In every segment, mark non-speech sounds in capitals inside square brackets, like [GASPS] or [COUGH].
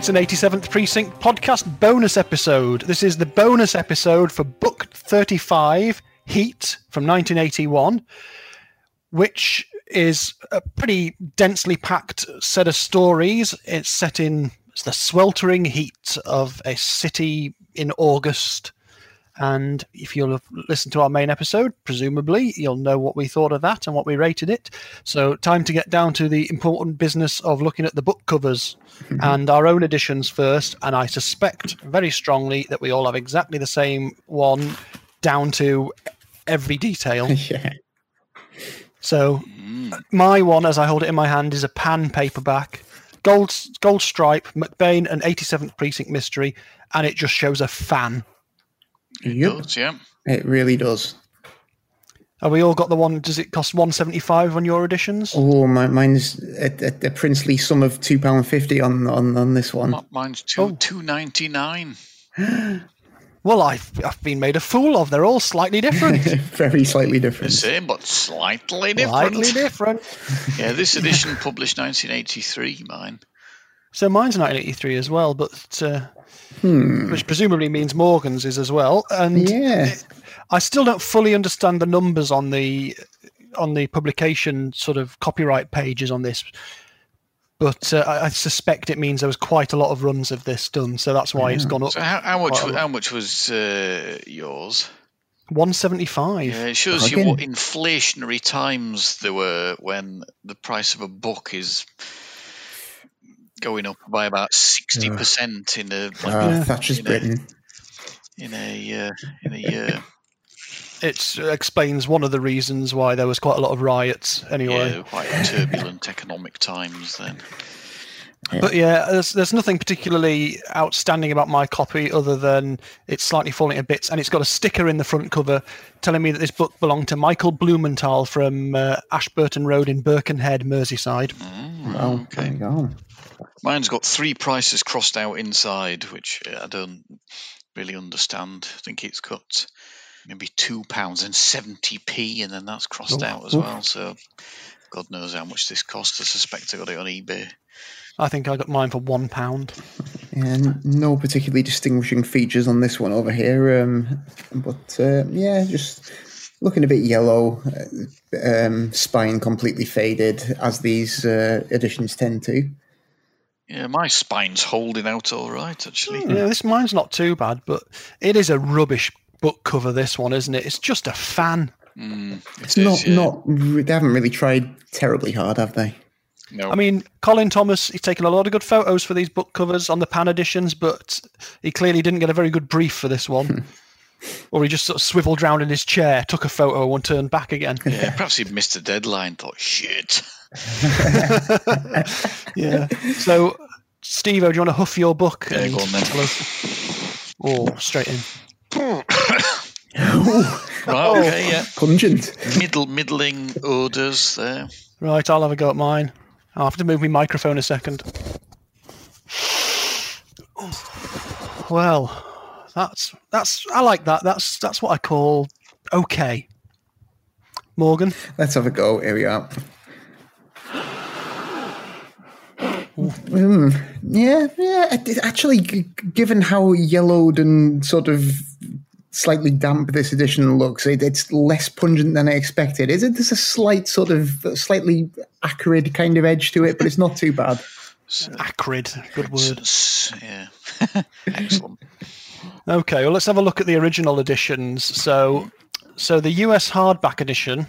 It's an 87th Precinct podcast bonus episode. This is the bonus episode for Book 35, Heat, from 1981, which is a pretty densely packed set of stories. It's set in the sweltering heat of a city in August. And if you'll have listened to our main episode, presumably you'll know what we thought of that and what we rated it. So, time to get down to the important business of looking at the book covers mm-hmm. and our own editions first. And I suspect very strongly that we all have exactly the same one down to every detail. [LAUGHS] yeah. So, my one, as I hold it in my hand, is a pan paperback, gold gold stripe, McBain, and 87th Precinct mystery, and it just shows a fan. Yep. Does, yeah. It really does. Have we all got the one? Does it cost 175 on your editions? Oh, my, mine's a, a, a princely sum of two pound fifty on, on on this one. Mine's two Oh. two ninety nine. [GASPS] Well, I've, I've been made a fool of. They're all slightly different. [LAUGHS] Very slightly The different. same, but slightly different. slightly different. [LAUGHS] Yeah, this edition published nineteen eighty three. Mine. So mine's 1983 as well, but uh, Hmm. which presumably means Morgan's is as well. And Yeah. I still don't fully understand the numbers on the on the publication sort of copyright pages on this. But uh, I, I suspect it means there was quite a lot of runs of this done, so that's why it's gone up. So how, how much? Quite a wa- lot. How much was uh, yours? 175. Yeah, it shows you what inflationary times there were when the price of a book is going up by about sixty percent in a like, Ah, Thatcher's in a- in a uh, in a year. [LAUGHS] It explains one of the reasons why there was quite a lot of riots anyway. Yeah, quite turbulent economic times then. But yeah, there's, there's nothing particularly outstanding about my copy other than it's slightly falling to bits, and it's got a sticker in the front cover telling me that this book belonged to Michael Blumenthal from uh, Ashburton Road in Birkenhead, Merseyside. Oh, there you go. Mine's got three prices crossed out inside, which uh, I don't really understand. I think it's got maybe two pounds and seventy p, and then that's crossed Oh, out as oof. well. So God knows how much this cost. I suspect I got it on eBay. I think I got mine for one pound. And no particularly distinguishing features on this one over here. Um, but uh, yeah, just looking a bit yellow, uh, um, spine completely faded, as these uh, editions tend to. Yeah, my spine's holding out all right, actually. Yeah, this mine's not too bad, but it is a rubbish book cover. This one, isn't it? It's just a fan. Mm, It's it is, not yeah. not they haven't really tried terribly hard, have they? No, I mean, Colin Thomas, he's taken a lot of good photos for these book covers on the pan editions, but he clearly didn't get a very good brief for this one. [LAUGHS] or he just sort of swiveled round in his chair, took a photo, and turned back again. yeah, [LAUGHS] perhaps he missed the deadline. Thought, shit. [LAUGHS] yeah. So, Steve, do you want to huff your book? Yeah, and go on then. tell us- Oh, straight in. [COUGHS] Right, okay, yeah. Pungent. Middle, middling odors there. Right, I'll have a go at mine. I'll have to move my microphone a second. Well, that's that's I like that. That's that's what I call okay. Morgan, Let's have a go. Here we are. Mm, yeah, yeah. Actually, given how yellowed and sort of slightly damp this edition looks, it, it's less pungent than I expected. Is it? There's a slight sort of slightly acrid kind of edge to it, but it's not too bad. acrid, good word. S- Yeah. [LAUGHS] Excellent. Okay, well let's have a look at the original editions. So, so the US hardback edition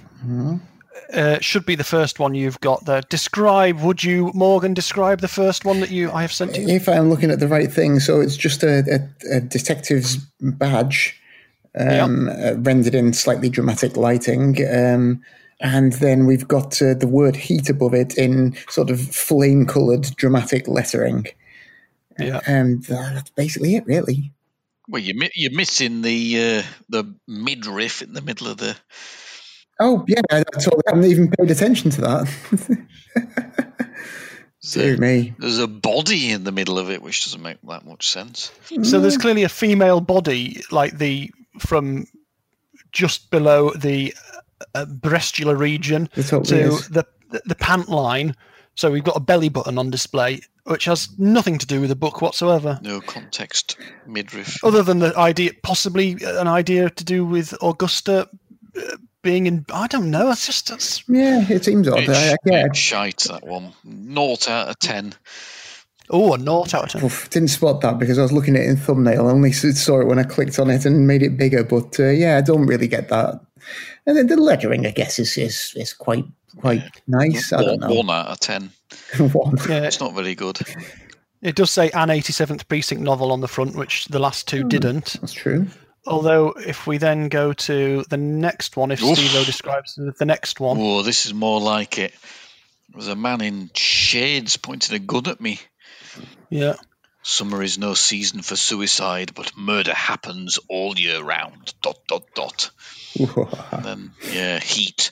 uh, should be the first one you've got there. Describe, would you, Morgan, describe the first one that you I have sent you? If I'm looking at the right thing, so it's just a, a, a detective's badge um, uh, rendered in slightly dramatic lighting. Um, and then we've got uh, the word heat above it in sort of flame coloured dramatic lettering. Yeah. And uh, that's basically it, really. Well, you're, mi- you're missing the uh, the midriff in the middle of the. Oh, yeah, I, I totally haven't even paid attention to that. [LAUGHS] Dear me. There's a body in the middle of it, which doesn't make that much sense. So there's clearly a female body, like the from just below the uh, breastular region to the the pant line So we've got a belly button on display, which has nothing to do with the book whatsoever, No context midriff. other than the idea, possibly an idea to do with Augusta uh, being in. I don't know. It's just that's Yeah, it seems odd. It's, I, I, yeah, it's shite, that one. Naught out of ten. Oh a naught out of ten. Oof, didn't spot that because I was looking at it in thumbnail. I only saw it when I clicked on it and made it bigger. But uh, yeah, I don't really get that. And then the lettering, I guess, is is, is quite quite nice. I don't know. one out of ten. [LAUGHS] One. Yeah, It's not very good. it does say an 87th precinct novel on the front, which the last two didn't. That's true. Although, if we then go to the next one, if Oof. Steve describes the next one, Oh, this is more like it. There's a man in shades pointing a gun at me. Yeah, Summer is no season for suicide, but murder happens all year round. Dot dot dot. [LAUGHS] And then yeah, heat.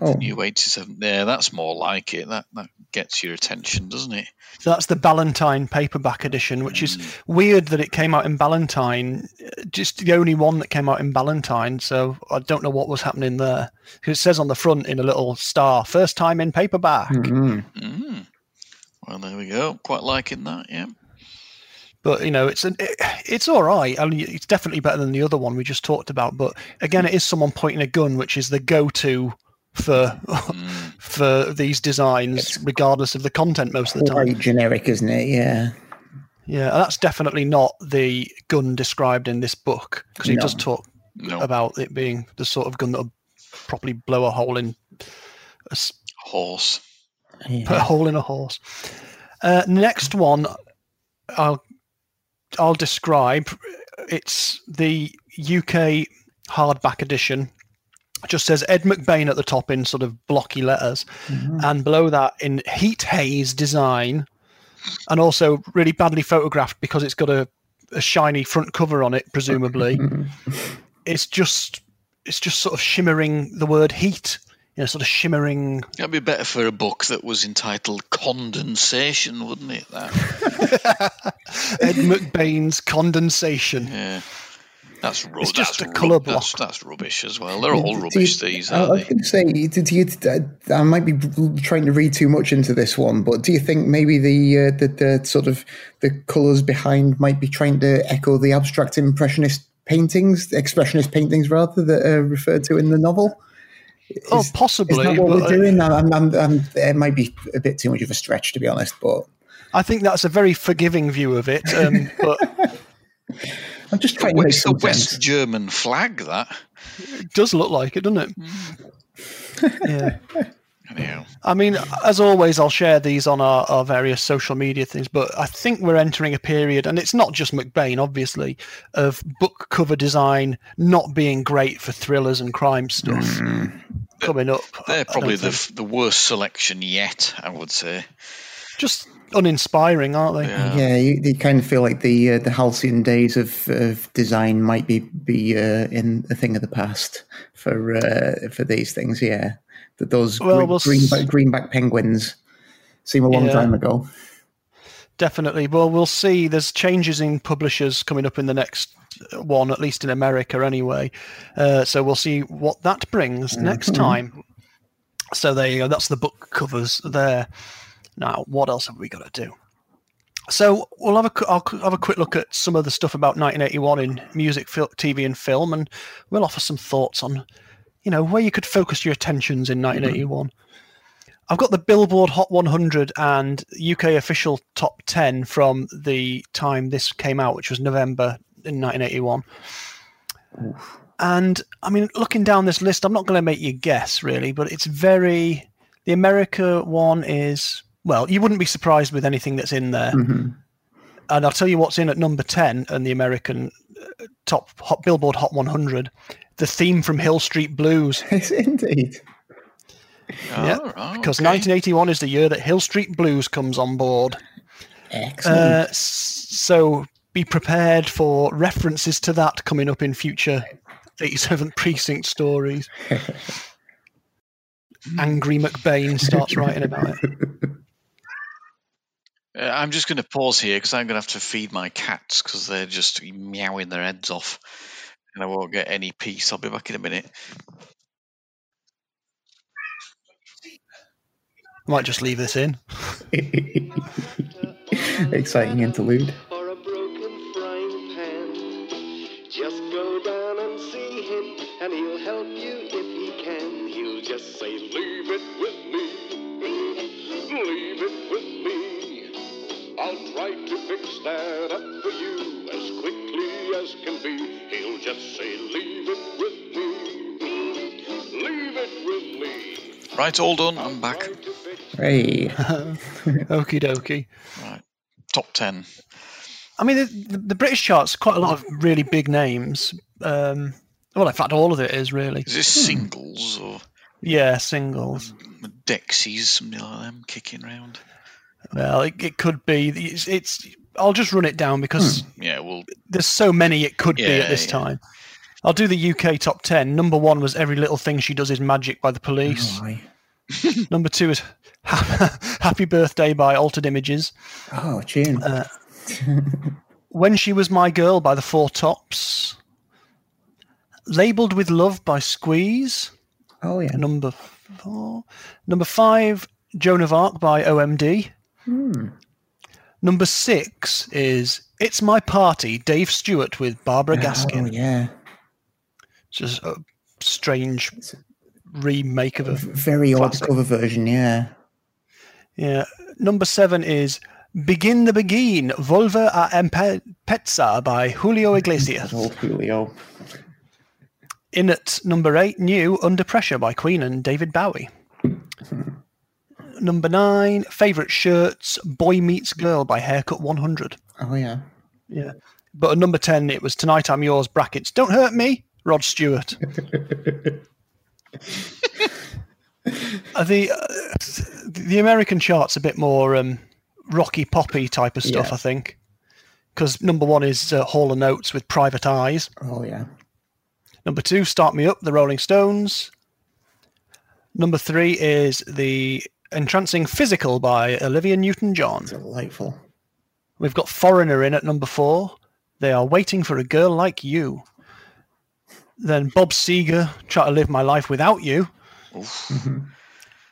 Oh, New eighty seven. Yeah, that's more like it. That that gets your attention, doesn't it? so that's the Ballantine paperback edition, which is weird that it came out in Ballantine, uh, just the only one that came out in Ballantine. So I don't know what was happening there. 'Cause it says on the front in a little star, first time in paperback. mm. Mm. Well, there we go. Quite liking that. Yeah. but you know it's an, it, it's all right i mean it's definitely better than the other one we just talked about but again it is someone pointing a gun which is the go-to for mm. [LAUGHS] for these designs regardless of the content most of the time quite generic, isn't it? Yeah. yeah that's definitely not the gun described in this book because he No. does talk No about it being the sort of gun that'll properly blow a hole in a, s- horse. put a hole in a horse. Uh, next one, I'll I'll describe. It's the UK hardback edition. It just says Ed McBain at the top in sort of blocky letters, and below that in heat haze design, and also really badly photographed because it's got a, a shiny front cover on it, presumably. [LAUGHS] it's just it's just sort of shimmering the word heat, you know, sort of shimmering That'd be better for a book that was entitled Condensation, wouldn't it? That. [LAUGHS] Ed McBain's condensation. Yeah. That's ru- It's just that's a colour That's, block. that's rubbish as well. They're all rubbish. you- these I, I was going to say, did you? I, I might be trying to read too much into this one, but do you think maybe the uh, the, the sort of the colours behind might be trying to echo the abstract impressionist paintings, expressionist paintings rather, that are referred to in the novel? Oh, Is- possibly. Is that what but, we're uh, doing? I'm, I'm, I'm, it might be a bit too much of a stretch, to be honest, but I think that's a very forgiving view of it. Um, [LAUGHS] but I'm just trying to make It's the some West sense. German flag, that. it does look like it, doesn't it? yeah. Anyhow. I mean, as always, I'll share these on our, our various social media things, but I think we're entering a period, and it's not just McBain, obviously, of book cover design not being great for thrillers and crime stuff coming up. I- I They're probably the, think. f- the worst selection yet, I would say. just uninspiring, aren't they? Yeah. Yeah, you, you kind of feel like the uh, the halcyon days of, of design might be be uh, in a thing of the past for uh, for these things. Yeah, that those Well, green, we'll greenback, greenback penguins seem a long Yeah. time ago. Definitely. Well, we'll see. There's changes in publishers coming up in the next one, at least in America anyway. Uh, so we'll see what that brings next time. So there you go. That's the book covers there. Now, what else have we got to do? So we'll have a I'll have a quick look at some of the stuff about 1981 in music, TV, and film, and we'll offer some thoughts on, you know, where you could focus your attentions in 1981. I've got the Billboard Hot 100 and UK official top 10 from the time this came out, which was November in 1981. And I mean, looking down this list, I'm not going to make you guess really, but it's very. The America one is well, you wouldn't be surprised with anything that's in there. Mhm. And I'll tell you what's in at number 10 and the American uh, top hot Billboard Hot 100. The theme from Hill Street Blues. [LAUGHS] Yes, indeed. Yeah, Oh, right, because okay. 1981 is the year that Hill Street Blues comes on board. Excellent. Uh, so be prepared for references to that coming up in future 87th Precinct stories. [LAUGHS] Angry McBain starts writing about it. [LAUGHS] Uh, I'm just going to pause here because I'm going to have to feed my cats because they're just meowing their heads off and I won't get any peace. I'll be back in a minute. Might just leave this in. [LAUGHS] Exciting interlude. Right, all done. I'm back. Try to fix Hey. [LAUGHS] Okie dokie. Right, top ten. I mean, the, the, the British charts quite a lot of really big names. Um, well, in fact, all of it is really. Is this singles or Yeah, singles. Dexys, something like them, kicking round? Well, it, it could be. It's, it's. I'll just run it down because Yeah, well, there's so many it could be at this yeah. time. I'll do the UK top 10. Number one was Every Little Thing She Does Is Magic by the Police. Oh. [LAUGHS] Number two is [LAUGHS] Happy Birthday by Altered Images. Oh, tune. When She Was My Girl by the Four Tops. Labeled with Love by Squeeze. oh, yeah. Number four. Number five, Joan of Arc by OMD. Hmm. Number six is It's My Party, Dave Stewart with Barbara Gaskin. Oh, Gaskin. yeah. Just a strange remake of a Very odd cover version, yeah. Yeah. Number seven is Begin the Beguine, Volver a Empezar by Julio Iglesias. Old Julio. In at number eight, New Under Pressure by Queen and David Bowie. number nine, Favorite Shirts, Boy Meets Girl by Haircut 100. Oh, yeah. Yeah. But at number 10, it was Tonight I'm Yours, brackets, Don't Hurt Me, Rod Stewart. The uh, the American chart's a bit more um, rocky poppy type of stuff, Yeah. I think. Because number one is uh, Hall and Oates with Private Eyes. Oh, yeah. Number two, Start Me Up, The Rolling Stones. Number three is the entrancing Physical by Olivia Newton John. Delightful. We've got Foreigner in at number four. They are waiting for a girl like you. Then Bob Seger, Try to Live My Life Without You.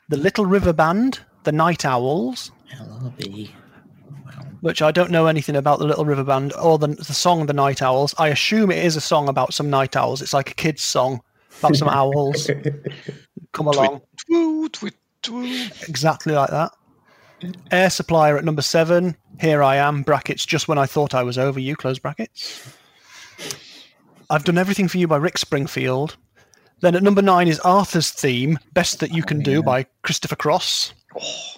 The Little River Band, The Night Owls, LRB. which I don't know anything about the Little River Band or the, the song The Night Owls. I assume it is a song about some night owls. It's like a kid's song about some [LAUGHS] owls. Come along. Twoo, twit, twoo. Exactly like that. Air Supply at number seven. Here I am, brackets, just when I thought I was over you, close brackets. I've done everything for you by Rick Springfield. Then at number nine is Arthur's theme, Best That You Can oh, Do by Christopher Cross oh.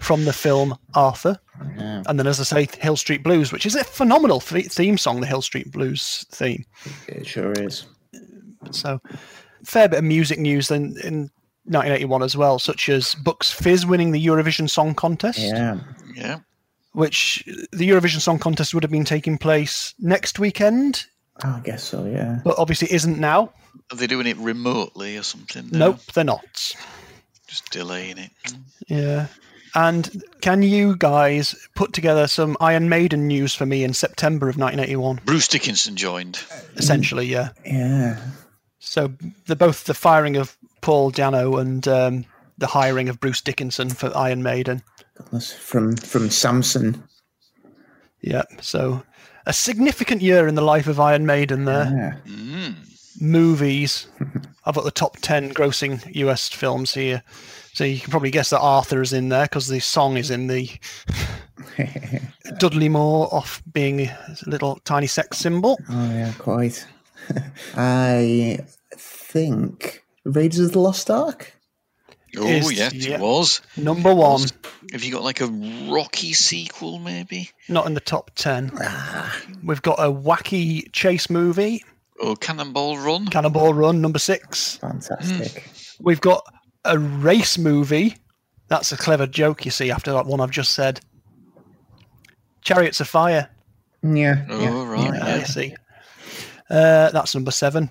from the film Arthur. Yeah. And then, as I say, Hill Street Blues, which is a phenomenal theme song, the Hill Street Blues theme. It sure is. So, fair bit of music news then in 1981 as well, such as Bucks Fizz winning the Eurovision Song Contest. Yeah. Yeah. which uh, the Eurovision Song Contest would have been taking place next weekend, Oh, I guess so, yeah. but obviously isn't now. Are they doing it remotely or something? now? Nope, they're not. Just delaying it. Yeah. And can you guys put together some Iron Maiden news for me in September of 1981? Bruce Dickinson joined. Essentially, yeah. Yeah. So the both the firing of Paul Di'Anno and um, the hiring of Bruce Dickinson for Iron Maiden. Goodness. From from Samson. Yeah. So a significant year in the life of Iron Maiden there. Yeah. Mm. movies. [LAUGHS] I've got the top 10 grossing US films here. So you can probably guess that Arthur is in there because the song is in the [LAUGHS] Dudley Moore off being a little tiny sex symbol. Oh yeah, quite. [LAUGHS] I think Raiders of the Lost Ark. Oh, Is- yes, yeah. it was. Number one, Have you got like a Rocky sequel, maybe? not in the top 10. We've got a wacky chase movie, Or Cannonball Run? Cannonball Run, number six. Fantastic. We've got a race movie. That's a clever joke, you see, after that one I've just said. Chariots of Fire. Yeah. Oh, yeah, right, yeah. I Ah, see. Uh, that's number seven,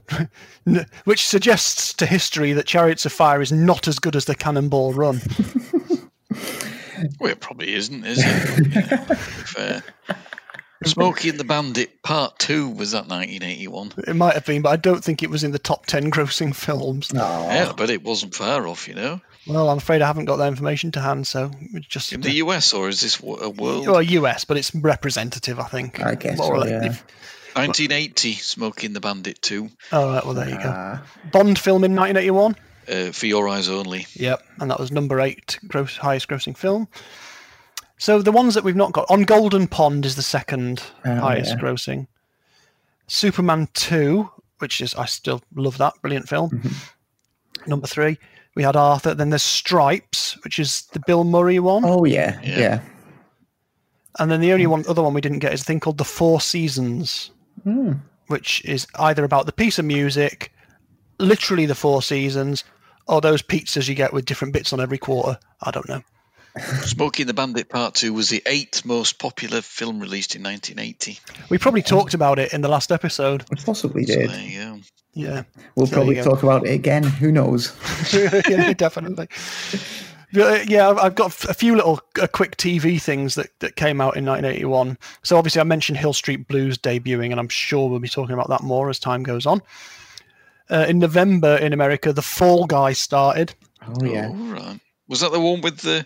[LAUGHS] which suggests to history that Chariots of Fire is not as good as the Cannonball Run. Well, it probably isn't, is it? [LAUGHS] Yeah, fair. Smokey and the Bandit Part Two was that 1981. It might have been, but I don't think it was in the top 10 grossing films. Oh, Yeah, but it wasn't far off, you know. Well, I'm afraid I haven't got that information to hand, so it's just. In the US, or is this a world? well, US, but it's representative, I think. I guess More or so, less. yeah. If- 1980, Smokey and the Bandit 2, All right, well, there you go. Bond film in 1981. uh, For Your Eyes Only. Yep, and that was number eight, gross, highest grossing film. So the ones that we've not got on Golden Pond is the second Oh, highest yeah. grossing. Superman two, which is I still love that brilliant film. Mm-hmm. Number three, we had Arthur. Then there's Stripes, which is the Bill Murray one, oh yeah, Yeah. yeah. and then the only one other one we didn't get is a thing called the Four Seasons, Hmm. which is either about the piece of music, literally the Four Seasons, or those pizzas you get with different bits on every quarter. I don't know. Smokey and the Bandit Part 2 was the eighth most popular film released in 1980. We probably talked about it in the last episode. We possibly So did. there you go. Yeah, We'll there probably you talk about it again. Who knows? [LAUGHS] yeah, definitely. [LAUGHS] Yeah, uh, I've- I've got a few little uh, quick TV things that, that came out in 1981. So obviously, I mentioned Hill Street Blues debuting, and I'm sure we'll be talking about that more as time goes on. Uh, in November in America, The Fall Guy started. Oh yeah, All right. Was that the one with the.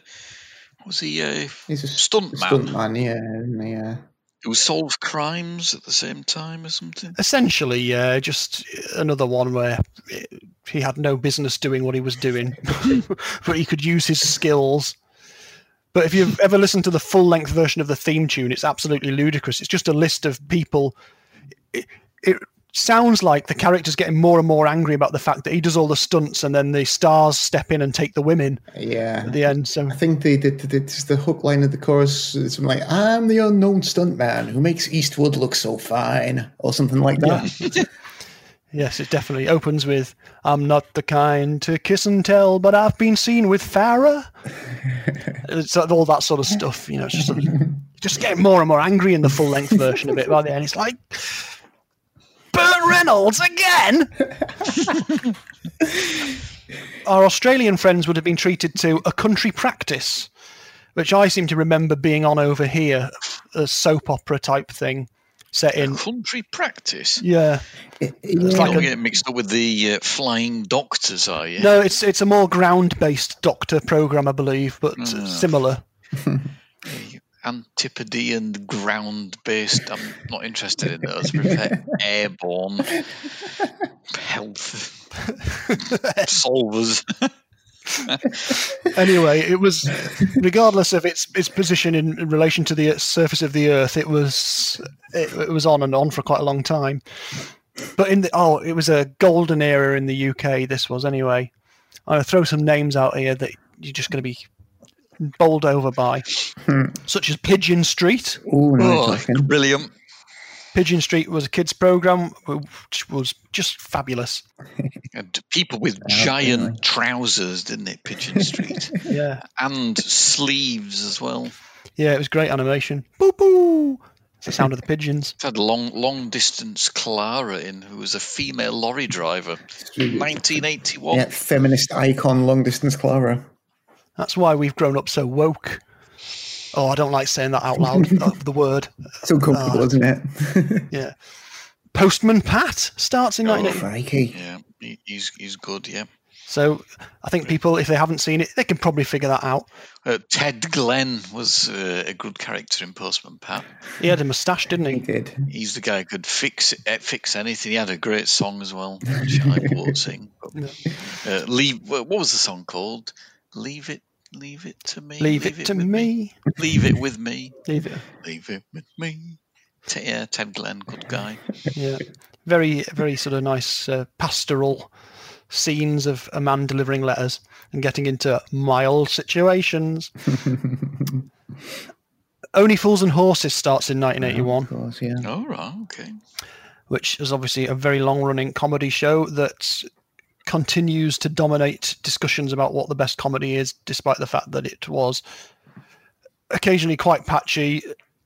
Was he uh, he's a stunt man? stunt man. Yeah, yeah. Who solved crimes at the same time or something? Essentially, yeah, just another one where he had no business doing what he was doing, [LAUGHS] but he could use his skills. But if you've ever listened to the full length version of the theme tune, it's absolutely ludicrous. It's just a list of people. It, it sounds like the character's getting more and more angry about the fact that he does all the stunts and then the stars step in and take the women Yeah. at the end. So I think the the, the, the, hook line of the chorus is like "I'm the unknown stuntman who makes Eastwood look so fine" or something like that. [LAUGHS] Yes, it definitely opens with I'm not the kind to kiss and tell, but I've been seen with Farrah. [LAUGHS] it's all that sort of stuff, you know, just just getting more and more angry in the full length version of it by the end. It's like Burt Reynolds again. [LAUGHS] Our Australian friends would have been treated to a country practice, which I seem to remember being on over here, a soap opera type thing set in. Country practice. Yeah. It- You yeah. like don't a- get mixed up with the uh, flying doctors, are you? No, it's it's a more ground-based doctor program, I believe, but Ah. similar. [LAUGHS] Antipodean ground based. I'm not interested in those. I prefer [LAUGHS] airborne health [LAUGHS] solvers. [LAUGHS] Anyway, it was regardless of its its position in, in relation to the surface of the Earth, it was it, it was on and on for quite a long time. But in the oh, it was a golden era in the UK. This was anyway. I'll throw some names out here that you're just going to be bowled over by, hmm. such as Pigeon Street. Ooh, Oh, talking. brilliant. Pigeon Street was a kids program, which was just fabulous. [LAUGHS] And people with Yeah, giant really. trousers, didn't it? Pigeon Street. [LAUGHS] Yeah, and sleeves as well. yeah, it was great animation. Boo boo. It's the sound of the pigeons. It had long long distance Clara in, who was a female lorry driver. 1981. Yeah, feminist icon, long distance Clara. That's why we've grown up so woke. Oh, I don't like saying that out loud. [LAUGHS] uh, the word. It's uncomfortable, Oh. isn't it? [LAUGHS] Yeah. Postman Pat starts in Oh, 1980. Yeah, he, he's he's good. Yeah. So I think people, if they haven't seen it, they can probably figure that out. Uh, Ted Glen was uh, a good character in Postman Pat. He had a moustache, didn't He he? did. He's the guy who could fix eh, fix anything. He had a great song as well, which [LAUGHS] I won't sing. But, uh, leave. What was the song called? Leave it. Leave it to me. Leave, it, to with me. Leave it with me. Leave it. Leave it with me. T- yeah, Ted Glen, good guy. Yeah. Very, very sort of nice uh, pastoral scenes of a man delivering letters and getting into mild situations. [LAUGHS] Only Fools and Horses starts in 1981. Of course, yeah. All right, okay. which is obviously a very long running comedy show that continues to dominate discussions about what the best comedy is, despite the fact that it was occasionally quite patchy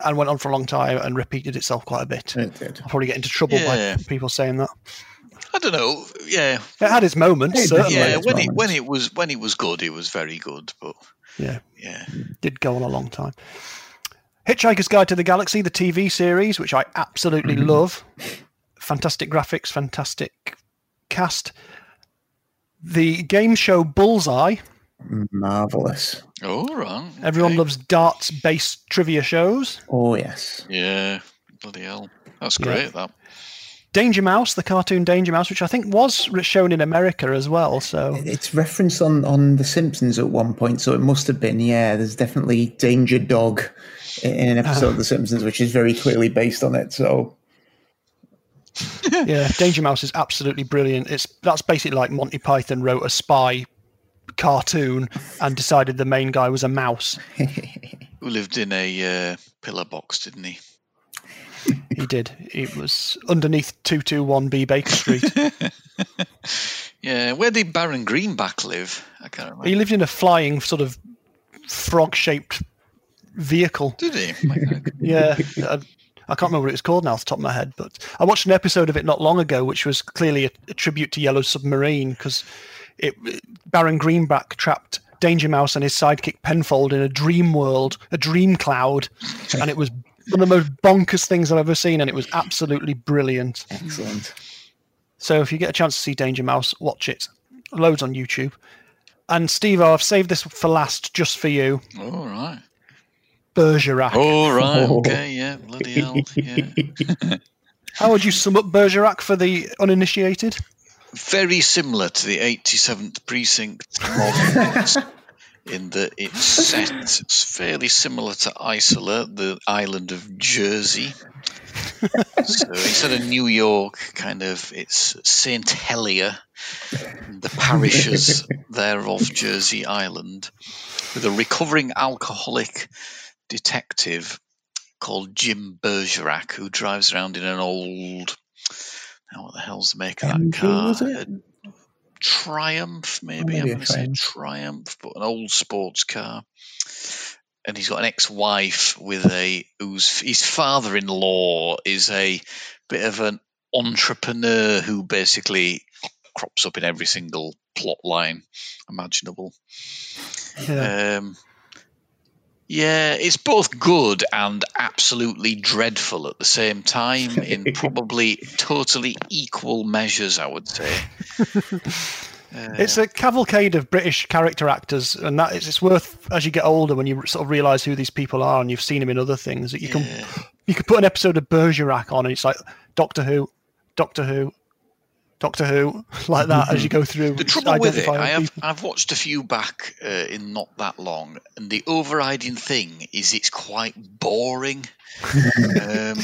and went on for a long time and repeated itself quite a bit. It did. I'll probably get into trouble Yeah. by people saying that. I don't know. Yeah, It had its moments, It certainly. yeah. it's When it when it was when it was good, it was very good. But Yeah, yeah, did go on a long time. Hitchhiker's Guide to the Galaxy, the TV series, which I absolutely mm-hmm. love. Fantastic graphics, fantastic cast. The game show Bullseye. Marvelous. Oh, right. Everyone loves darts based trivia shows. Oh yes. Yeah, bloody hell. That's Yeah. great, that. Danger Mouse, the cartoon Danger Mouse, which I think was shown in America as well. So It's referenced on on The Simpsons at one point, so it must have been. Yeah, there's definitely Danger Dog in an episode of ah. The Simpsons, which is very clearly based on it. So [LAUGHS] yeah, Danger Mouse is absolutely brilliant. It's that's basically like Monty Python wrote a spy cartoon and decided the main guy was a mouse. [LAUGHS] Who lived in a uh, pillar box, didn't he? He did. It was underneath two two one B Baker Street. [LAUGHS] Yeah, where did Baron Greenback live? I can't remember. he lived in a flying sort of frog shaped vehicle. Did he? Yeah. I, I can't remember what it was called now off the top of my head, but I watched an episode of it not long ago, which was clearly a, a tribute to Yellow Submarine because it Baron Greenback trapped Danger Mouse and his sidekick Penfold in a dream world, a dream cloud, and it was one of the most bonkers things I've ever seen, and it was absolutely brilliant. excellent. So if you get a chance to see Danger Mouse, watch it. Loads on YouTube. And Steve, I've saved this for last just for you. All right. Bergerac. All [LAUGHS] right. Oh. [LAUGHS] Okay. Yeah. Bloody hell. Yeah. [LAUGHS] How would you sum up Bergerac for the uninitiated? Very similar to the 87th precinct models in that it's set it's fairly similar to Isola, the island of Jersey. so instead of New York, kind of it's Saint Helier, the parishes there of Jersey Island, with a recovering alcoholic detective called Jim Bergerac who drives around in an old. Now, what the hell's the make of that MG, car? was it? Triumph, maybe. maybe I'm going to say Triumph. Triumph, but an old sports car. And he's got an ex-wife with a whose his father-in-law is a bit of an entrepreneur who basically crops up in every single plot line imaginable. Yeah. Um, yeah, it's both good and absolutely dreadful at the same time [LAUGHS] in probably totally equal measures, I would say. Uh, [LAUGHS] It's a cavalcade of British character actors, and that is, it's worth as you get older when you sort of realise who these people are and you've seen them in other things. That you can you can put an episode of Bergerac on, and it's like Doctor Who, Doctor Who, Doctor Who, [LAUGHS] like that as you go through. The trouble with it, I have. I've watched a few back uh, in not that long, and the overriding thing is it's quite boring. [LAUGHS] um,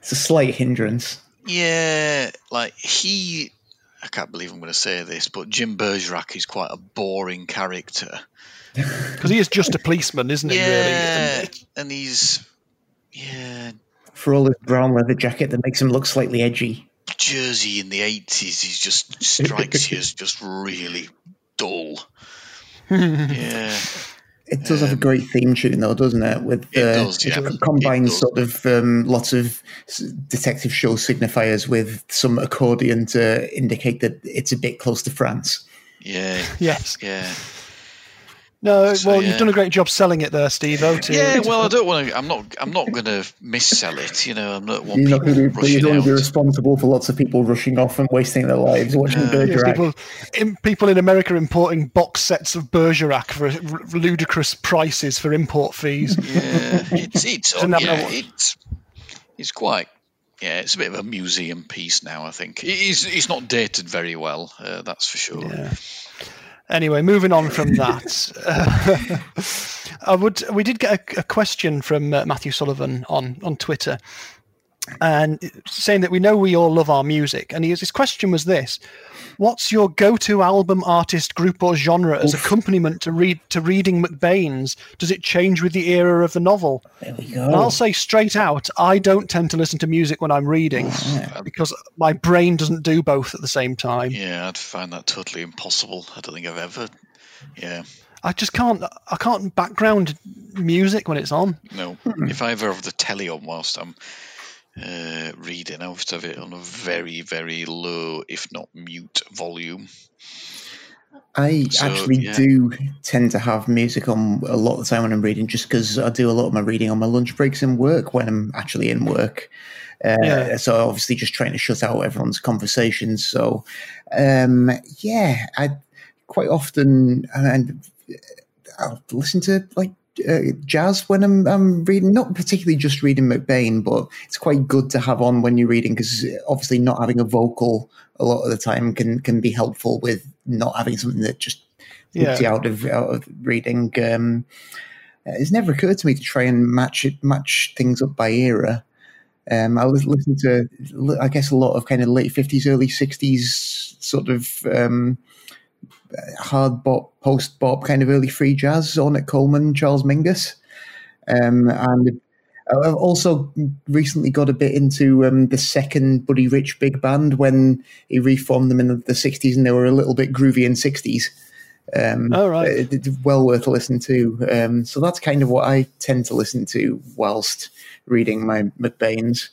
It's a slight hindrance. yeah, like he, I can't believe I'm going to say this, but Jim Bergerac is quite a boring character. [LAUGHS] because he is just a policeman, isn't he? yeah, Really, and he's yeah For all his brown leather jacket that makes him look slightly edgy. Jersey in the eighties. is just strikes you as [LAUGHS] just really dull. [LAUGHS] yeah, It does have a great theme tune, though, doesn't it? With It uh, does, yeah. it combines It does. sort of um, lots of detective show signifiers with some accordion to indicate that it's a bit close to France. yeah, [LAUGHS] yes. yeah. No, So, well, yeah. you've done a great job selling it there, Steve. O, to, Yeah, well, I don't want to. I'm not. I'm not going to missell it. You know, I'm not want You're not going to, but you don't want to be responsible for lots of people rushing off and wasting their lives watching No. Yeah, Bergerac. people, in, people in America importing box sets of Bergerac for r- ludicrous prices for import fees. Yeah, it's it's Doesn't have no- yeah, it's it's quite. Yeah, it's a bit of a museum piece now. I think it is. It's not dated very well. Uh, that's for sure. Yeah. Anyway, moving on from that, uh, [LAUGHS] I would we did get a, a question from uh, Matthew Sullivan on on Twitter, and saying that we know we all love our music, and his, his question was this: What's your go-to album, artist, group, or genre as accompaniment to read to reading McBain's? Does it change with the era of the novel? There we And I'll say straight out, I don't tend to listen to music when I'm reading mm-hmm. because my brain doesn't do both at the same time. Yeah, I'd find that totally impossible. I don't think I've ever. Yeah, I just can't. I can't background music when it's on. no. Hmm. If I ever have the telly on whilst I'm uh, reading, out of it on a very, very low, if not mute, volume. I So, actually yeah. do tend to have music on a lot of the time when I'm reading, just because I do a lot of my reading on my lunch breaks in work when I'm actually in work. Uh, Yeah. So obviously, just trying to shut out everyone's conversations. So, um, yeah, I quite often and I'll listen to like uh, jazz when I'm, I'm reading. Not particularly just reading McBain, but it's quite good to have on when you're reading because obviously not having a vocal a lot of the time can can be helpful with not having something that just takes you out of out of reading. Um, it's never occurred to me to try and match it match things up by era. Um, I was listening to, I guess, a lot of kind of late fifties, early sixties sort of um, hard bop, post bop, kind of early free jazz. Ornette Coleman, Charles Mingus, um, and I've also recently got a bit into um, the second Buddy Rich big band when he reformed them in the, the '60s, and they were a little bit groovy in '60s. Um, Oh, right. well worth a listen to. Um, so that's kind of what I tend to listen to whilst reading my McBain's.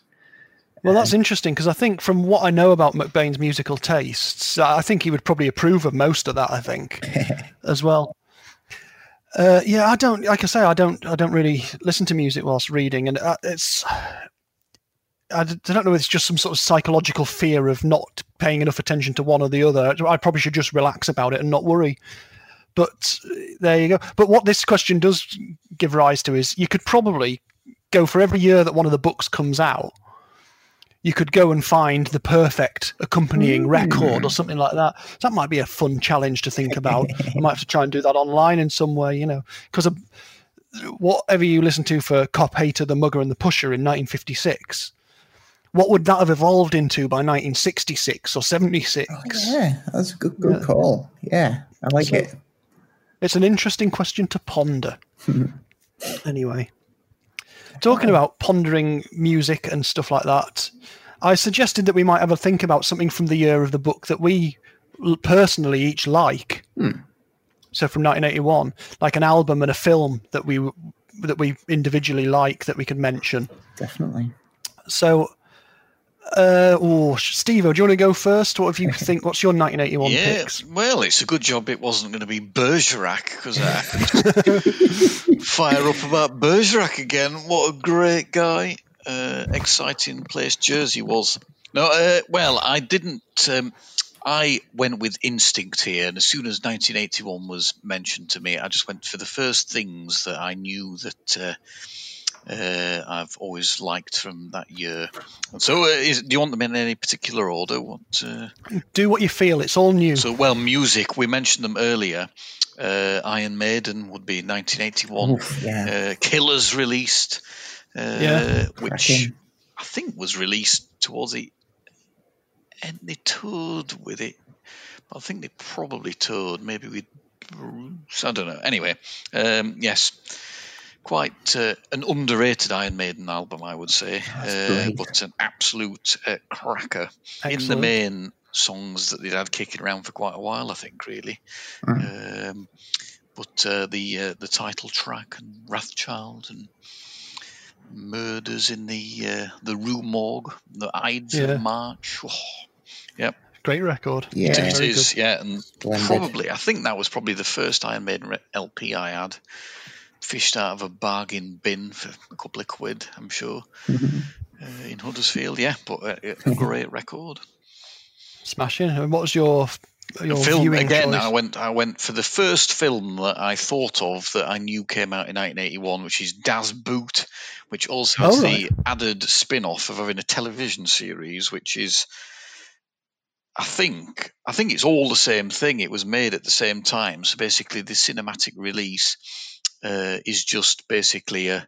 Well, that's interesting because I think from what I know about McBain's musical tastes, I think he would probably approve of most of that. I think [LAUGHS] as well. Uh, yeah, I don't. Like I say, I don't. I don't really listen to music whilst reading, and uh, it's. I don't know. if It's just some sort of psychological fear of not paying enough attention to one or the other. I probably should just relax about it and not worry. But uh, there you go. But what this question does give rise to is you could probably go for every year that one of the books comes out you could go and find the perfect accompanying hmm. record or something like that. That might be a fun challenge to think about. I might have to try and do that online in some way, you know, because whatever you listen to for Cop Hater, The Mugger, and The Pusher in 1956, what would that have evolved into by 1966 or 76? Yeah, that's a good, good call. Yeah, I like So- it. It's an interesting question to ponder. [LAUGHS] anyway, talking about pondering music and stuff like that, I suggested that we might have a think about something from the year of the book that we personally each like. Hmm. So from 1981, like an album and a film that we that we individually like that we could mention. Definitely. So, uh, oh, Steve, do you want to go first? What have you [LAUGHS] think? What's your 1981 Yeah, picks? well, it's a good job it wasn't going to be Bergerac because I could [LAUGHS] fire up about Bergerac again. What a great guy! Uh, exciting place Jersey was. No, uh, well, I didn't. Um, I went with instinct here, and as soon as 1981 was mentioned to me, I just went for the first things that I knew that. Uh, I've always liked from that year. And so, uh, is, do you want them in any particular order? What? Uh, Do what you feel. It's all new. so, well, music, we mentioned them earlier. Uh, Iron Maiden would be 1981. Oof, yeah. Uh, Killers released, uh, Yeah. which Cracking. I think was released towards the end. They toured with it. I think they probably toured, maybe we. I don't know. Anyway, um, yes. Quite uh, an underrated Iron Maiden album, I would say, uh, but an absolute uh, cracker in the main songs that they'd had kicking around for quite a while, I think, really. Um, but uh, the uh, the title track and Wrathchild and Murders in the uh, the Rue Morgue, the Ides Yeah. of March. Oh, yep, Great record. Yeah. it Very good. Yeah, and Splendid. probably I think that was probably the first Iron Maiden LP I had. Fished out of a bargain bin for a couple of quid, I'm sure, uh, in Huddersfield. Yeah, but uh, a [LAUGHS] great record. Smashing. And what was your your film again. choice? I went. I went for the first film that I thought of that I knew came out in 1981, which is Das Boot, which also has Oh, the added spin-off of having a television series, which is. I think I think it's all the same thing. It was made at the same time, so basically the cinematic release uh, is just basically a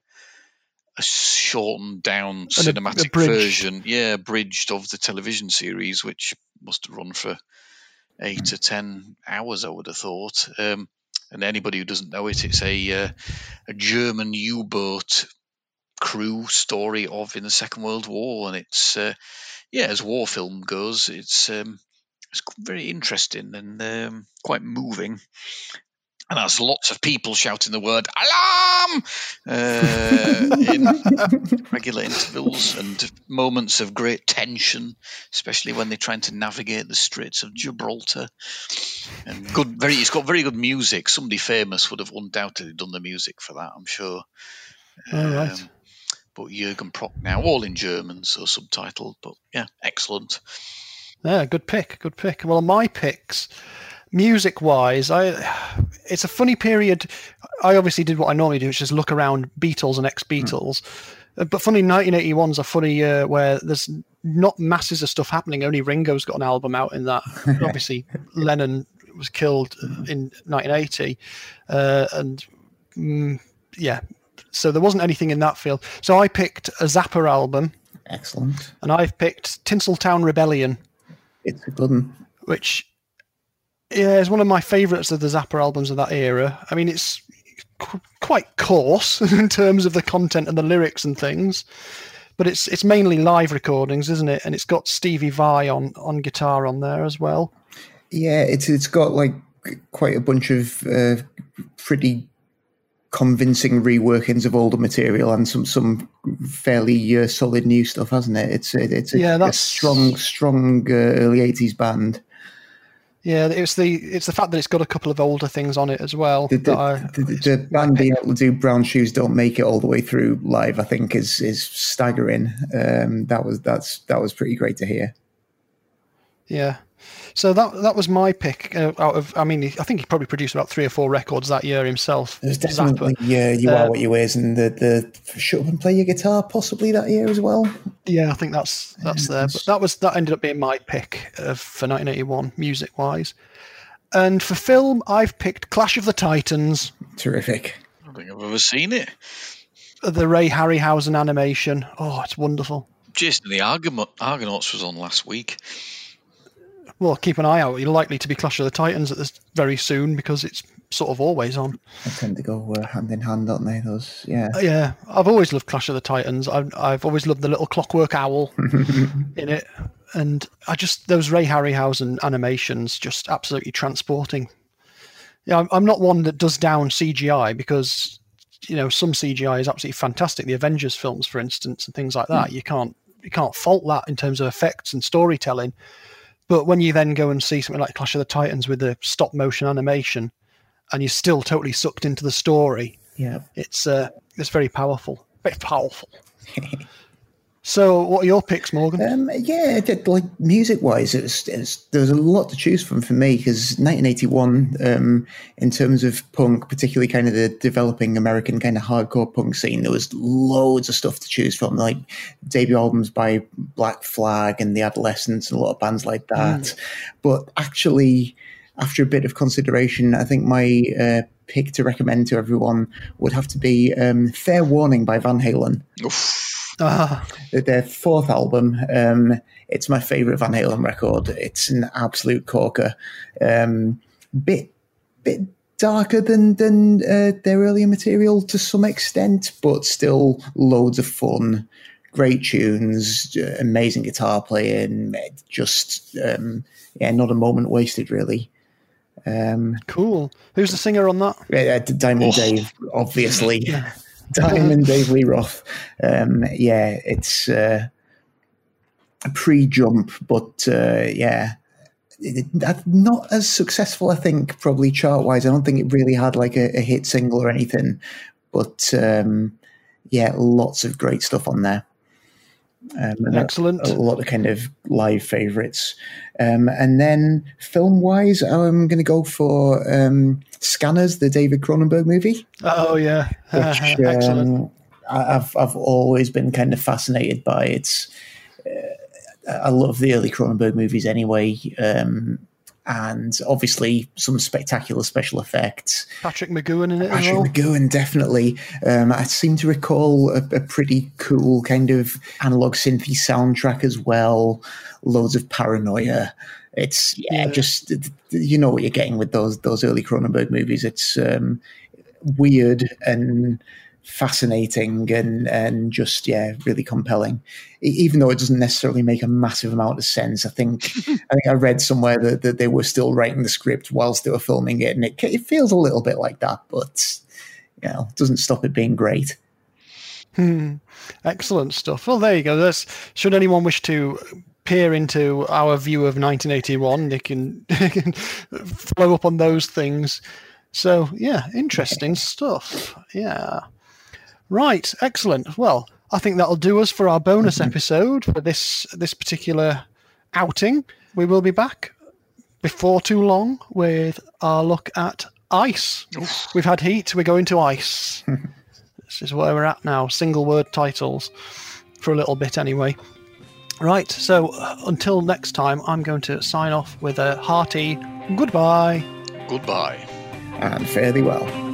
a shortened down And a- cinematic version, yeah, abridged of the television series, which must have run for eight to ten hours, I would have thought. Um, and anybody who doesn't know it, it's a uh, a German U-boat crew story of in the Second World War, and it's uh, yeah, as war film goes, it's um, it's very interesting and um, quite moving. And that's lots of people shouting the word "alarm" uh, in [LAUGHS] regular intervals and moments of great tension, especially when they're trying to navigate the Straits of Gibraltar. And good, very. It's got very good music. Somebody famous would have undoubtedly done the music for that. I'm sure. All right. Um, but Jürgen Prochnow, all in German, so subtitled. But yeah, excellent. Yeah, good pick. Good pick. Well, my picks, music wise, I it's a funny period. I obviously did what I normally do, which is look around Beatles and ex Beatles. But funny, 1981's a funny year where there's not masses of stuff happening. Only Ringo's got an album out in that. [LAUGHS] obviously, Lennon was killed in 1980, uh, and mm, yeah, so there wasn't anything in that field. So I picked a Zappa album, Excellent. and I've picked Tinseltown Rebellion It's a good one. which yeah, it's one of my favourites of the Zappa albums of that era. I mean, it's qu- quite coarse [LAUGHS] in terms of the content and the lyrics and things, but it's it's mainly live recordings, isn't it? And it's got Stevie Vai on on guitar on there as well. Yeah, it's it's got like quite a bunch of uh, pretty convincing reworkings of older material and some some fairly uh, solid new stuff, hasn't it? It's a, it's a, Yeah, a that's- strong strong uh, early eighties band. Yeah, it's the it's the fact that it's got a couple of older things on it as well. The, the, that I- the, the band being able to do brown shoes don't make it all the way through live. I think is is staggering. Um, that was that's that was pretty great to hear. Yeah. So that that was my pick uh, out of. I mean, I think he probably produced about three or four records that year himself. There's Zappa. definitely yeah, you Uh, are what you is, and the the shut up and play your guitar possibly that year as well. Yeah, I think that's that's there. But that was that ended up being my pick uh, for 1981, music wise. And for film, I've picked Clash of the Titans, Terrific. I don't think I've ever seen it. the Ray Harryhausen animation. Oh, it's wonderful. Jason the Argonaut, Argonauts was on last week. Well, keep an eye out. You're likely to be Clash of the Titans at this very soon because it's sort of always on. They tend to go uh, hand in hand, don't they? Those yeah. Uh, Yeah, I've always loved Clash of the Titans. I've, I've always loved the little clockwork owl [LAUGHS] in it, and I just those Ray Harryhausen animations just absolutely transporting. Yeah, I'm, I'm not one that does down CGI because you know some CGI is absolutely fantastic. The Avengers films, for instance, and things like that. You can't you can't fault that in terms of effects and storytelling. But when you then go and see something like Clash of the Titans with the stop motion animation, and you're still totally sucked into the story, Yeah. it's uh, it's very powerful, very powerful. [LAUGHS] so, what are your picks, Morgan? Um, yeah, like music wise, it was, it was, there was a lot to choose from for me because 1981, um, in terms of punk, particularly kind of the developing American kind of hardcore punk scene, there was loads of stuff to choose from, like debut albums by Black Flag and The Adolescents and a lot of bands like that. But actually, after a bit of consideration, I think my uh, pick to recommend to everyone would have to be um, Fair Warning by Van Halen Oof. Ah, their fourth album. Um, it's my favorite Van Halen record. It's an absolute corker. Um, bit bit darker than than uh, their earlier material to some extent, but still loads of fun. Great tunes, uh, amazing guitar playing. Just um, yeah, not a moment wasted really. Um, cool. Who's the singer on that? uh, Diamond Oh. Dave, obviously. [LAUGHS] Diamond [LAUGHS] Dave Lee Roth. Um, yeah, it's uh, a pre-jump, but uh, yeah, it, it- not as successful. I think probably chart-wise. I don't think it really had like a, a hit single or anything, but um, yeah, lots of great stuff on there. Um, and a- Excellent. a lot of kind of live favorites. Um, and then film wise, I'm going to go for um, Scanners, the David Cronenberg movie. Oh yeah, [LAUGHS] Which, excellent. um, I- I've I've always been kind of fascinated by. It's uh, I love the early Cronenberg movies anyway, um, and obviously some spectacular special effects. Patrick McGoohan in it as Patrick well. McGoohan, definitely. Um, I seem to recall a, a pretty cool kind of analog synthy soundtrack as well. Loads of paranoia. It's yeah, Yeah. just you know what you're getting with those those early Cronenberg movies. It's um, weird and fascinating and and just yeah, really compelling. Even though it doesn't necessarily make a massive amount of sense, I think [LAUGHS] I think I read somewhere that, that they were still writing the script whilst they were filming it, and it, it feels a little bit like that, but you know, it doesn't stop it being great. Hmm. Excellent stuff. Well, there you go. There's, should anyone wish to peer into our view of 1981. They can, they [LAUGHS] can follow up on those things. So yeah, interesting stuff. Yeah. Right, excellent. Well, I think that'll do us for our bonus episode for this this particular outing. We will be back before too long with our look at ice. We've had heat, we're going to ice. [LAUGHS] this is where we're at now. Single word titles for a little bit anyway. Right, so uh, until next time, I'm going to sign off with a hearty goodbye. Goodbye. And fare thee well.